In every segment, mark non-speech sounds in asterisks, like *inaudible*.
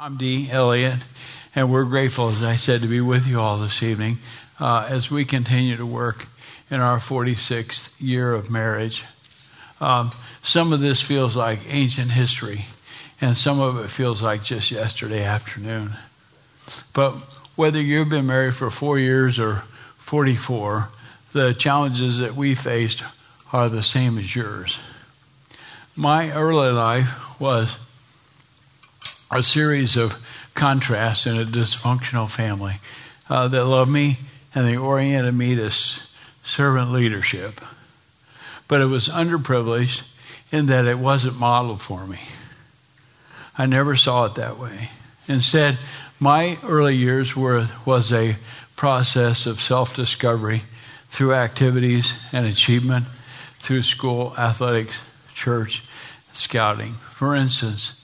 I'm Dee Elliott, and we're grateful, as I said, to be with you all this evening uh, as we continue to work in our 46th year of marriage. Um, some of this feels like ancient history, and some of it feels like just yesterday afternoon. But whether you've been married for four years or 44, the challenges that we faced are the same as yours. My early life was a series of contrasts in a dysfunctional family uh, that loved me and they oriented me to servant leadership. But it was underprivileged in that it wasn't modeled for me. I never saw it that way. Instead, my early years were was a process of self-discovery through activities and achievement through school, athletics, church, scouting. For instance,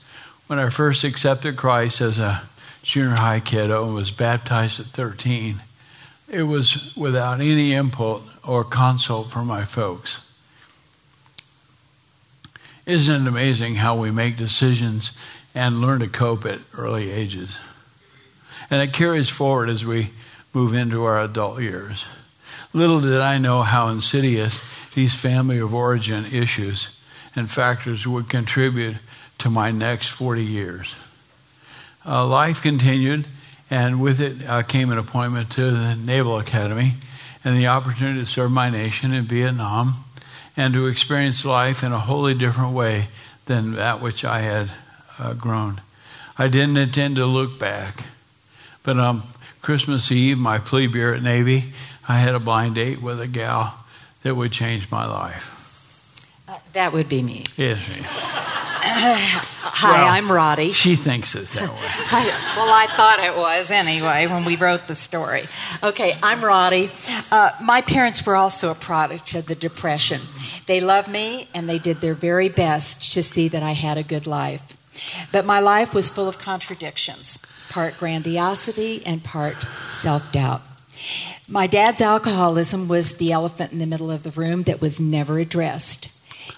when I first accepted Christ as a junior high kiddo and was baptized at 13, it was without any input or consult from my folks. Isn't it amazing how we make decisions and learn to cope at early ages? And it carries forward as we move into our adult years. Little did I know how insidious these family of origin issues and factors would contribute to my next 40 years. Uh, life continued, and with it uh, came an appointment to the Naval Academy and the opportunity to serve my nation in Vietnam and to experience life in a wholly different way than that which I had uh, grown. I didn't intend to look back, but on Christmas Eve, my plebe year at Navy, I had a blind date with a gal that would change my life. Uh, that would be me. Yes, me. *sighs* Hi, Well, I'm Roddy. She thinks it's that way. *laughs* I, well, I thought it was anyway when we wrote the story. Okay, I'm Roddy. Uh, my parents were also a product of the Depression. They loved me and they did their very best to see that I had a good life. But my life was full of contradictions part grandiosity and part self doubt. My dad's alcoholism was the elephant in the middle of the room that was never addressed.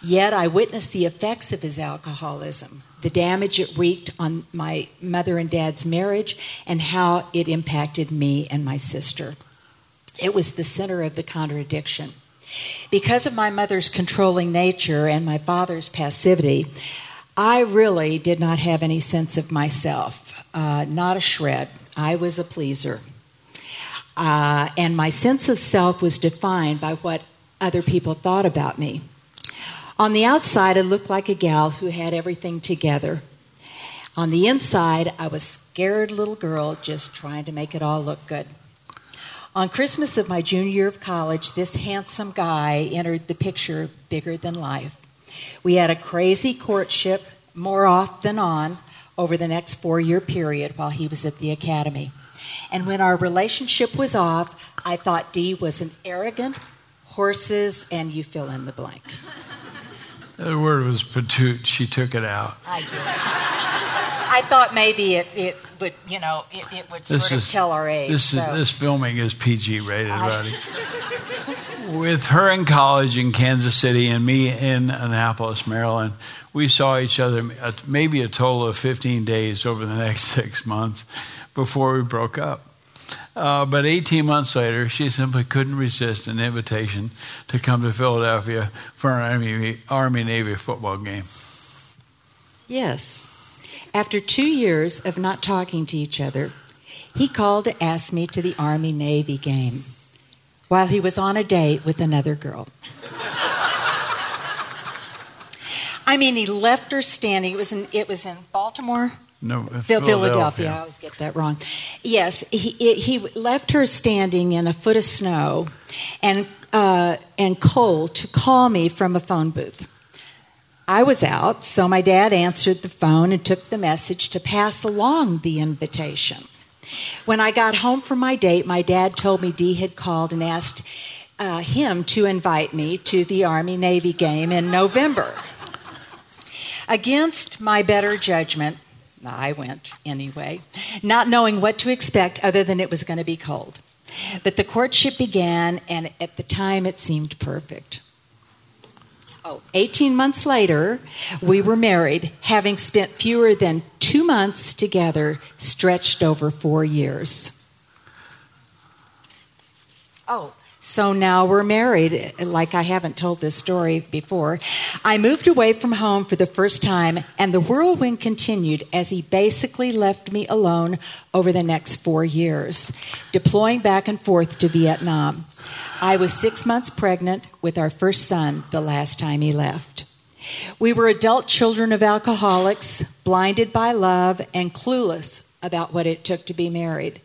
Yet I witnessed the effects of his alcoholism, the damage it wreaked on my mother and dad's marriage, and how it impacted me and my sister. It was the center of the contradiction. Because of my mother's controlling nature and my father's passivity, I really did not have any sense of myself, uh, not a shred. I was a pleaser. Uh, and my sense of self was defined by what other people thought about me. On the outside, I looked like a gal who had everything together. On the inside, I was a scared little girl just trying to make it all look good. On Christmas of my junior year of college, this handsome guy entered the picture bigger than life. We had a crazy courtship more off than on over the next four year period while he was at the academy. And when our relationship was off, I thought Dee was an arrogant, horses, and you fill in the blank. The word was patoot. She took it out. I did. I thought maybe it, it would, you know, it, it would sort of tell our age. This, so. is, this filming is PG rated, I- *laughs* With her in college in Kansas City and me in Annapolis, Maryland, we saw each other maybe a total of 15 days over the next *laughs* six months before we broke up. Uh, but 18 months later, she simply couldn't resist an invitation to come to Philadelphia for an Army, Army Navy football game. Yes. After two years of not talking to each other, he called to ask me to the Army Navy game while he was on a date with another girl. I mean, he left her standing. It was in, it was in Baltimore. No, Phil- Philadelphia. I always get that wrong. Yes, he, he left her standing in a foot of snow and, uh, and cold to call me from a phone booth. I was out, so my dad answered the phone and took the message to pass along the invitation. When I got home from my date, my dad told me Dee had called and asked uh, him to invite me to the Army Navy game in November. Against my better judgment, I went anyway, not knowing what to expect other than it was going to be cold. But the courtship began, and at the time it seemed perfect. Oh, 18 months later, we were married, having spent fewer than two months together, stretched over four years. Oh, so now we're married, like I haven't told this story before. I moved away from home for the first time, and the whirlwind continued as he basically left me alone over the next four years, deploying back and forth to Vietnam. I was six months pregnant with our first son the last time he left. We were adult children of alcoholics, blinded by love, and clueless about what it took to be married.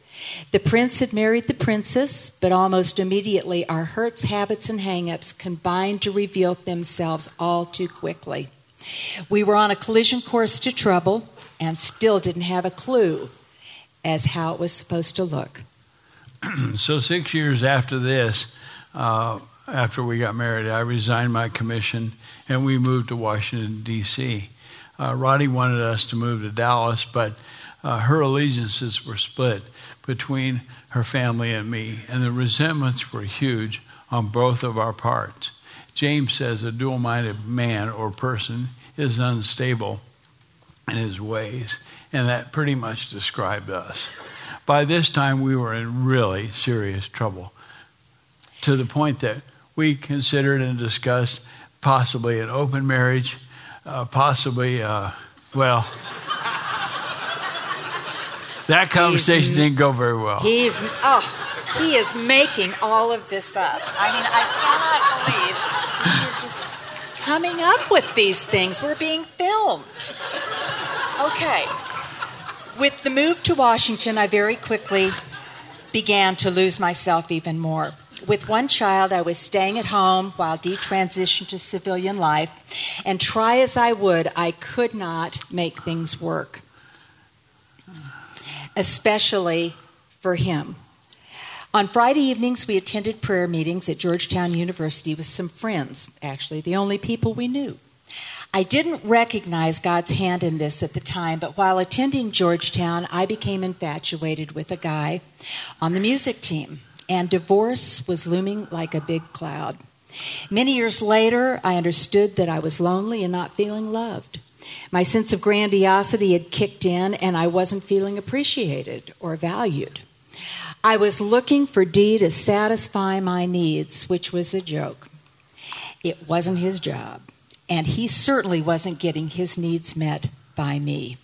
The prince had married the princess, but almost immediately our hurts, habits, and hangups combined to reveal themselves all too quickly. We were on a collision course to trouble and still didn't have a clue as how it was supposed to look. *clears throat* so, six years after this, uh, after we got married, I resigned my commission and we moved to Washington, D.C. Uh, Roddy wanted us to move to Dallas, but uh, her allegiances were split between her family and me, and the resentments were huge on both of our parts. James says a dual minded man or person is unstable in his ways, and that pretty much described us. By this time, we were in really serious trouble to the point that we considered and discussed possibly an open marriage, uh, possibly, uh, well, that conversation didn't go very well. He's oh, he is making all of this up. I mean, I cannot believe you're just coming up with these things. We're being filmed. Okay. With the move to Washington, I very quickly began to lose myself even more. With one child, I was staying at home while Dee transitioned to civilian life, and try as I would, I could not make things work especially for him. On Friday evenings, we attended prayer meetings at Georgetown University with some friends, actually, the only people we knew. I didn't recognize God's hand in this at the time, but while attending Georgetown, I became infatuated with a guy on the music team, and divorce was looming like a big cloud. Many years later, I understood that I was lonely and not feeling loved. My sense of grandiosity had kicked in, and I wasn't feeling appreciated or valued. I was looking for Dee to satisfy my needs, which was a joke. It wasn't his job, and he certainly wasn't getting his needs met by me.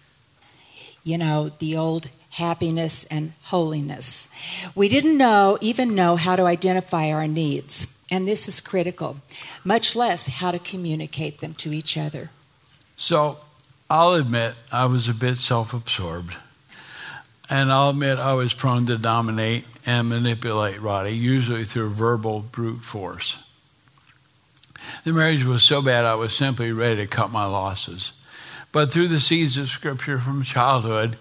You know, the old happiness and holiness. We didn't know, even know how to identify our needs, and this is critical, much less how to communicate them to each other. So I'll admit I was a bit self absorbed. And I'll admit I was prone to dominate and manipulate Roddy, usually through verbal brute force. The marriage was so bad I was simply ready to cut my losses. But through the seeds of Scripture from childhood,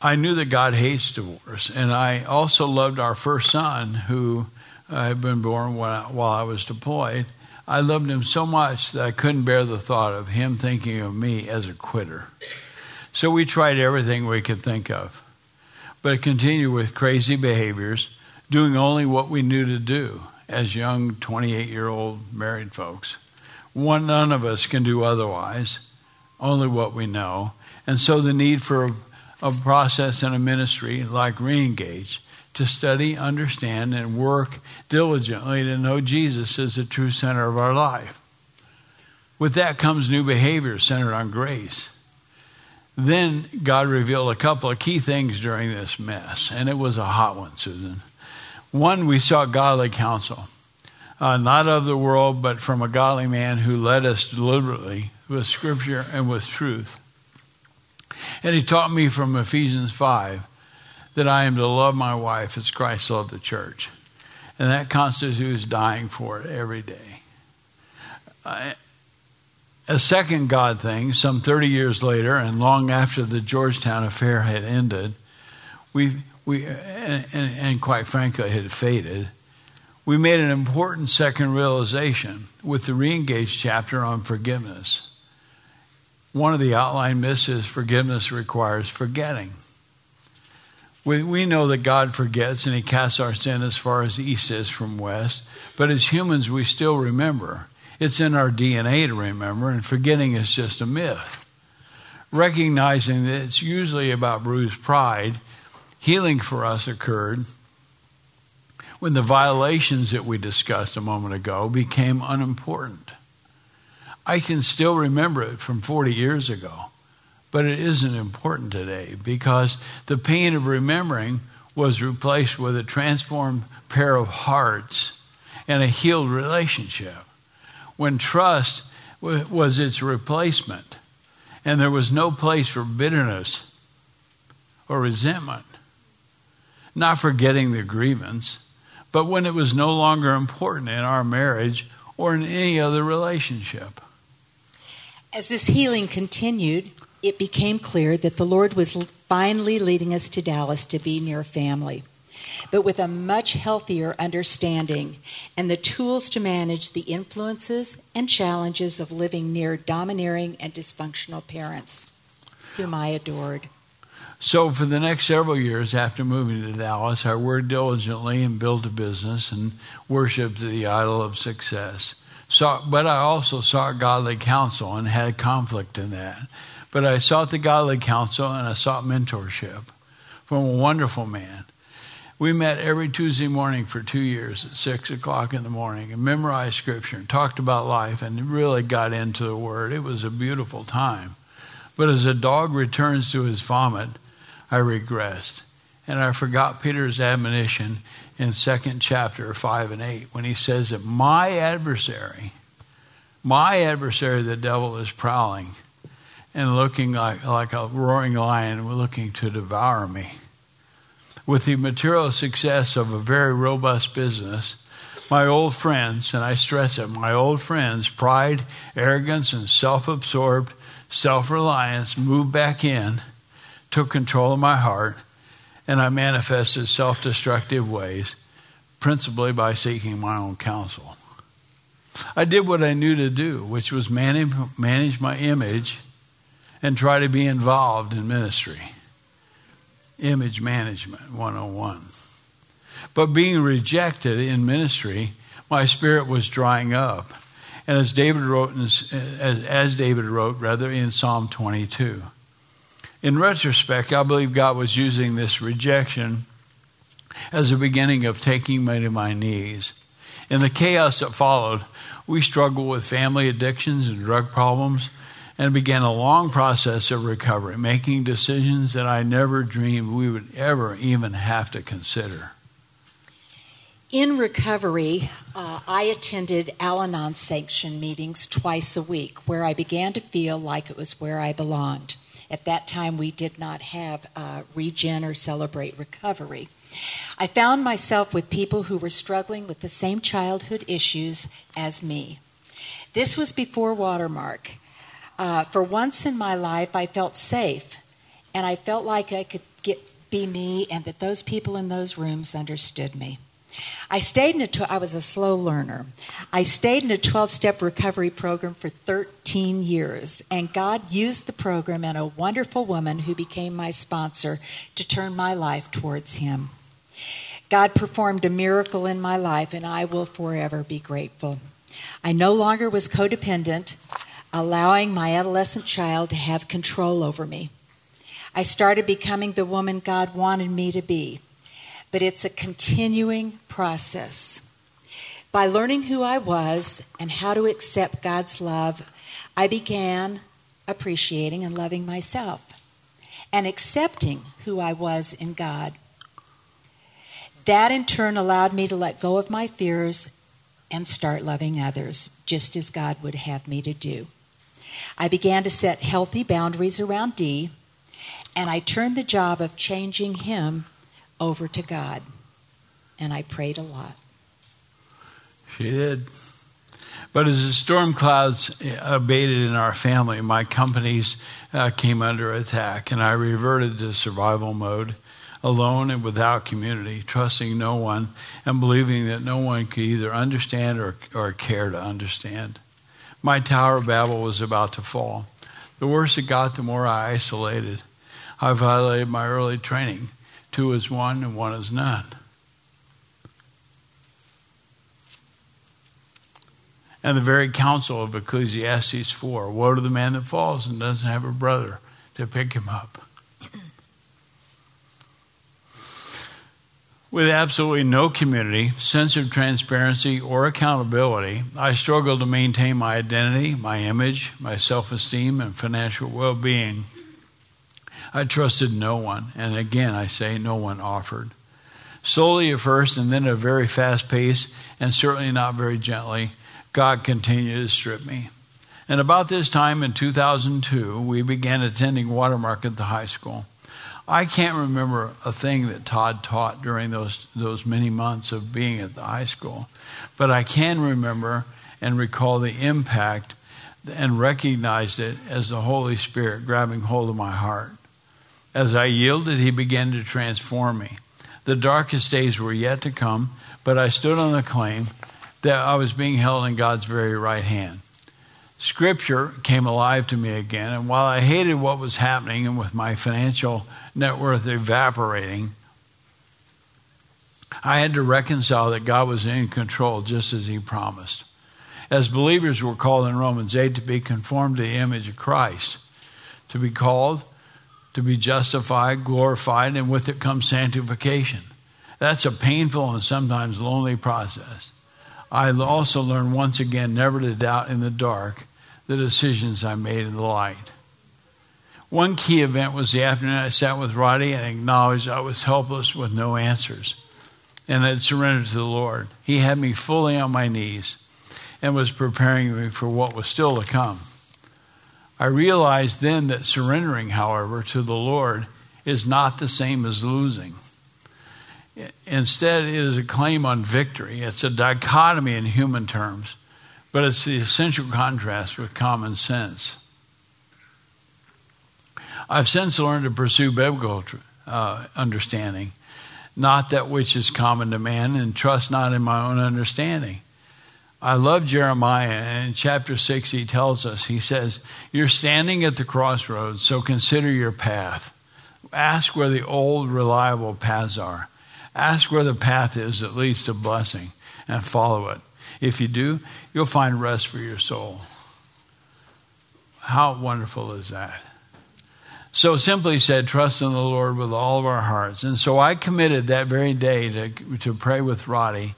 I knew that God hates divorce. And I also loved our first son, who uh, had been born while I was deployed. I loved him so much that I couldn't bear the thought of him thinking of me as a quitter. So we tried everything we could think of, but continued with crazy behaviors, doing only what we knew to do as young 28 year old married folks. One, none of us can do otherwise, only what we know. And so the need for a, a process and a ministry like Reengage to study, understand, and work diligently to know Jesus as the true center of our life. With that comes new behavior centered on grace. Then God revealed a couple of key things during this mess, and it was a hot one, Susan. One, we sought godly counsel, uh, not of the world, but from a godly man who led us deliberately with Scripture and with truth. And he taught me from Ephesians 5 that I am to love my wife as Christ loved the church. And that constitutes dying for it every day. Uh, a second God thing, some 30 years later, and long after the Georgetown affair had ended, we, we and, and quite frankly had faded, we made an important second realization with the reengaged chapter on forgiveness. One of the outline myths is forgiveness requires forgetting. We, we know that God forgets and He casts our sin as far as east is from west, but as humans, we still remember. It's in our DNA to remember, and forgetting is just a myth. Recognizing that it's usually about bruised pride, healing for us occurred when the violations that we discussed a moment ago became unimportant. I can still remember it from 40 years ago, but it isn't important today because the pain of remembering was replaced with a transformed pair of hearts and a healed relationship. When trust was its replacement, and there was no place for bitterness or resentment, not forgetting the grievance, but when it was no longer important in our marriage or in any other relationship. As this healing continued, it became clear that the Lord was finally leading us to Dallas to be near family, but with a much healthier understanding and the tools to manage the influences and challenges of living near domineering and dysfunctional parents, whom I adored. So, for the next several years after moving to Dallas, I worked diligently and built a business and worshiped the idol of success. So, but I also sought godly counsel and had conflict in that. But I sought the godly counsel and I sought mentorship from a wonderful man. We met every Tuesday morning for two years at six o'clock in the morning and memorized scripture and talked about life and really got into the word. It was a beautiful time. But as a dog returns to his vomit, I regressed. And I forgot Peter's admonition in second chapter 5 and 8 when he says that my adversary, my adversary, the devil, is prowling and looking like, like a roaring lion looking to devour me. With the material success of a very robust business, my old friends, and I stress it, my old friends, pride, arrogance, and self absorbed self reliance moved back in, took control of my heart, and I manifested self destructive ways, principally by seeking my own counsel. I did what I knew to do, which was manage, manage my image and try to be involved in ministry. Image Management 101. But being rejected in ministry, my spirit was drying up. And as David wrote, as, as David wrote, rather, in Psalm 22. In retrospect, I believe God was using this rejection as a beginning of taking me to my knees. In the chaos that followed, we struggled with family addictions and drug problems and began a long process of recovery, making decisions that I never dreamed we would ever even have to consider. In recovery, uh, I attended Al Anon sanction meetings twice a week where I began to feel like it was where I belonged. At that time, we did not have uh, Regen or Celebrate Recovery. I found myself with people who were struggling with the same childhood issues as me. This was before Watermark. Uh, for once in my life, I felt safe, and I felt like I could get, be me, and that those people in those rooms understood me. I stayed in a. Tw- I was a slow learner. I stayed in a 12-step recovery program for 13 years, and God used the program and a wonderful woman who became my sponsor to turn my life towards Him. God performed a miracle in my life, and I will forever be grateful. I no longer was codependent allowing my adolescent child to have control over me. I started becoming the woman God wanted me to be, but it's a continuing process. By learning who I was and how to accept God's love, I began appreciating and loving myself and accepting who I was in God. That in turn allowed me to let go of my fears and start loving others, just as God would have me to do. I began to set healthy boundaries around Dee, and I turned the job of changing him over to God. And I prayed a lot. She did. But as the storm clouds abated in our family, my companies uh, came under attack, and I reverted to survival mode, alone and without community, trusting no one and believing that no one could either understand or, or care to understand. My Tower of Babel was about to fall. The worse it got, the more I isolated. I violated my early training. Two is one and one is none. And the very counsel of Ecclesiastes 4 Woe to the man that falls and doesn't have a brother to pick him up. With absolutely no community, sense of transparency, or accountability, I struggled to maintain my identity, my image, my self esteem, and financial well being. I trusted no one, and again I say, no one offered. Slowly at first, and then at a very fast pace, and certainly not very gently, God continued to strip me. And about this time in 2002, we began attending Watermark at the high school. I can't remember a thing that Todd taught during those those many months of being at the high school, but I can remember and recall the impact and recognized it as the Holy Spirit grabbing hold of my heart. As I yielded, He began to transform me. The darkest days were yet to come, but I stood on the claim that I was being held in God's very right hand. Scripture came alive to me again, and while I hated what was happening and with my financial net worth evaporating, I had to reconcile that God was in control just as He promised. As believers, we're called in Romans 8 to be conformed to the image of Christ, to be called, to be justified, glorified, and with it comes sanctification. That's a painful and sometimes lonely process. I also learned once again never to doubt in the dark the decisions I made in the light. One key event was the afternoon I sat with Roddy and acknowledged I was helpless with no answers and had surrendered to the Lord. He had me fully on my knees and was preparing me for what was still to come. I realized then that surrendering, however, to the Lord is not the same as losing. Instead, it is a claim on victory. It's a dichotomy in human terms but it's the essential contrast with common sense. I've since learned to pursue biblical uh, understanding, not that which is common to man, and trust not in my own understanding. I love Jeremiah, and in chapter 6, he tells us, he says, You're standing at the crossroads, so consider your path. Ask where the old, reliable paths are. Ask where the path is that leads to blessing, and follow it. If you do, you'll find rest for your soul. How wonderful is that? So simply said, trust in the Lord with all of our hearts. And so I committed that very day to, to pray with Roddy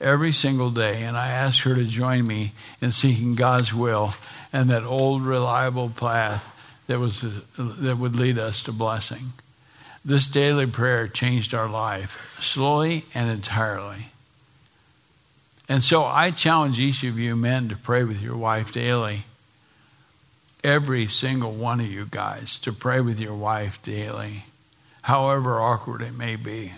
every single day. And I asked her to join me in seeking God's will and that old, reliable path that, was, that would lead us to blessing. This daily prayer changed our life slowly and entirely. And so I challenge each of you men to pray with your wife daily. Every single one of you guys to pray with your wife daily, however awkward it may be.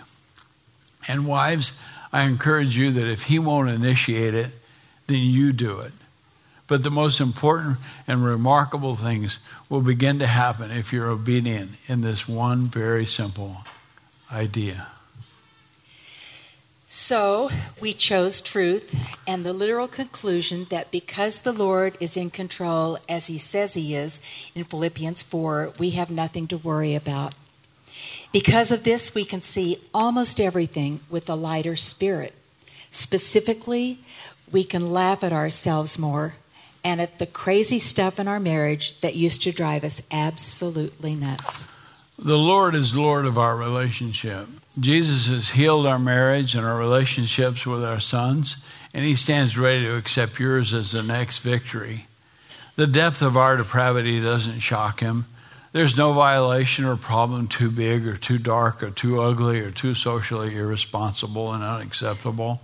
And wives, I encourage you that if he won't initiate it, then you do it. But the most important and remarkable things will begin to happen if you're obedient in this one very simple idea. So we chose truth and the literal conclusion that because the Lord is in control, as he says he is in Philippians 4, we have nothing to worry about. Because of this, we can see almost everything with a lighter spirit. Specifically, we can laugh at ourselves more and at the crazy stuff in our marriage that used to drive us absolutely nuts. The Lord is Lord of our relationship. Jesus has healed our marriage and our relationships with our sons, and He stands ready to accept yours as the next victory. The depth of our depravity doesn't shock Him. There's no violation or problem too big or too dark or too ugly or too socially irresponsible and unacceptable.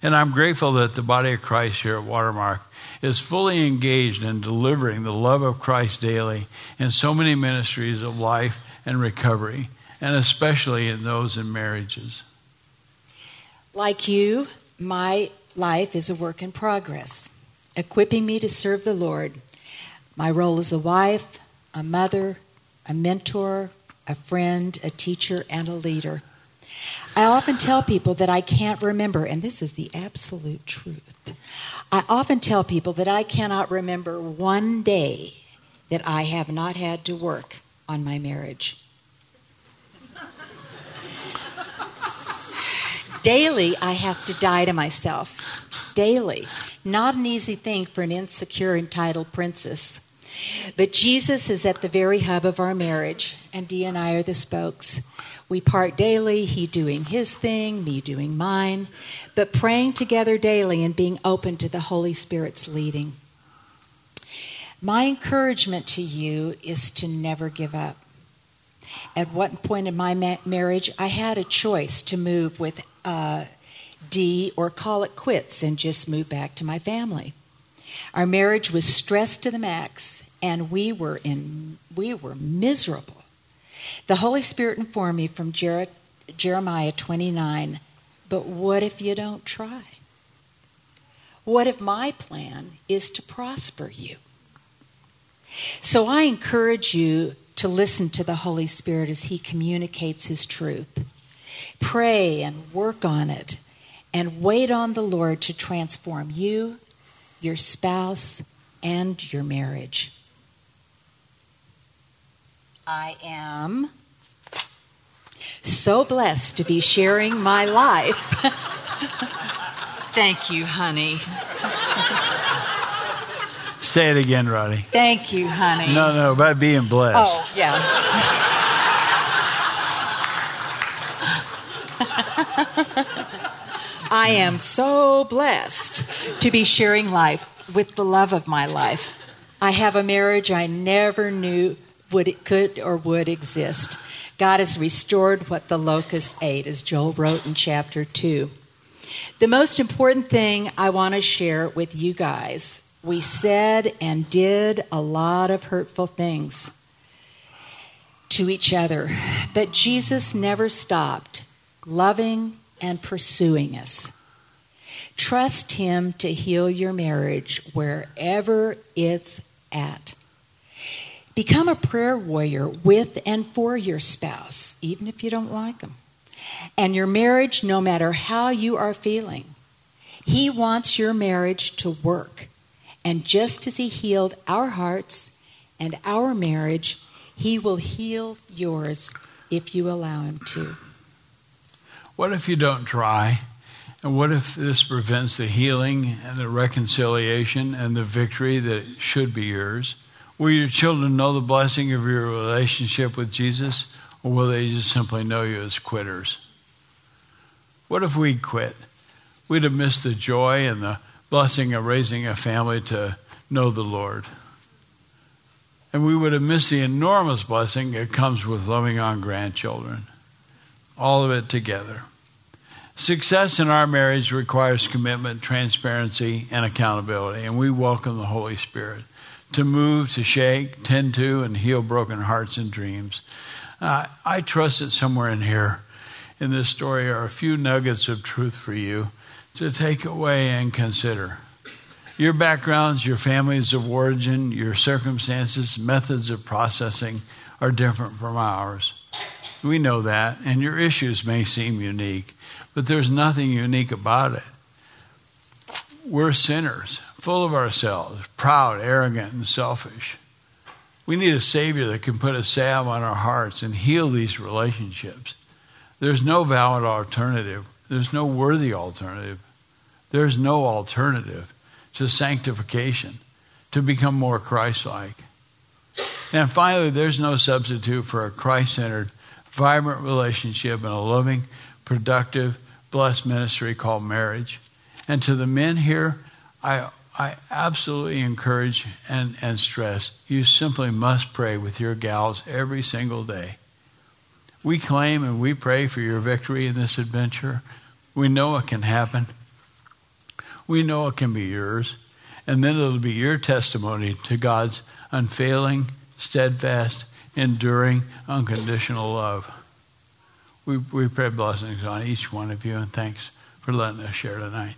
And I'm grateful that the body of Christ here at Watermark is fully engaged in delivering the love of Christ daily in so many ministries of life and recovery and especially in those in marriages. Like you, my life is a work in progress, equipping me to serve the Lord. My role as a wife, a mother, a mentor, a friend, a teacher, and a leader. I often tell people that I can't remember, and this is the absolute truth. I often tell people that I cannot remember one day that I have not had to work on my marriage. Daily, I have to die to myself. Daily. Not an easy thing for an insecure, entitled princess. But Jesus is at the very hub of our marriage, and Dee and I are the spokes. We part daily, he doing his thing, me doing mine, but praying together daily and being open to the Holy Spirit's leading. My encouragement to you is to never give up. At one point in my ma- marriage, I had a choice to move with Dee or call it quits and just move back to my family. Our marriage was stressed to the max, and we were in we were miserable. The Holy Spirit informed me from Jer- Jeremiah 29, but what if you don't try? What if my plan is to prosper you? So I encourage you to listen to the Holy Spirit as He communicates His truth. Pray and work on it, and wait on the Lord to transform you, your spouse, and your marriage. I am so blessed to be sharing my life. *laughs* Thank you, honey. Say it again, Roddy. Thank you, honey. No, no, about being blessed. Oh, yeah. I am so blessed to be sharing life with the love of my life. I have a marriage I never knew would it could or would exist. God has restored what the locust ate, as Joel wrote in chapter 2. The most important thing I want to share with you guys we said and did a lot of hurtful things to each other, but Jesus never stopped loving and pursuing us. Trust Him to heal your marriage wherever it's at. Become a prayer warrior with and for your spouse, even if you don't like them. And your marriage, no matter how you are feeling. He wants your marriage to work. And just as He healed our hearts and our marriage, He will heal yours if you allow Him to. What if you don't try? And what if this prevents the healing and the reconciliation and the victory that should be yours? Will your children know the blessing of your relationship with Jesus, or will they just simply know you as quitters? What if we quit? We'd have missed the joy and the blessing of raising a family to know the Lord. And we would have missed the enormous blessing that comes with loving on grandchildren. All of it together. Success in our marriage requires commitment, transparency, and accountability, and we welcome the Holy Spirit to move, to shake, tend to, and heal broken hearts and dreams. Uh, I trust that somewhere in here, in this story, are a few nuggets of truth for you to take away and consider. Your backgrounds, your families of origin, your circumstances, methods of processing are different from ours. We know that, and your issues may seem unique but there's nothing unique about it. We're sinners, full of ourselves, proud, arrogant, and selfish. We need a Savior that can put a salve on our hearts and heal these relationships. There's no valid alternative. There's no worthy alternative. There's no alternative to sanctification, to become more Christ like. And finally, there's no substitute for a Christ centered, vibrant relationship and a loving, productive, blessed ministry called marriage. And to the men here, I, I absolutely encourage and, and stress you simply must pray with your gals every single day. We claim and we pray for your victory in this adventure. We know it can happen. We know it can be yours. And then it'll be your testimony to God's unfailing, steadfast, enduring, unconditional love. We, we pray blessings on each one of you, and thanks for letting us share tonight.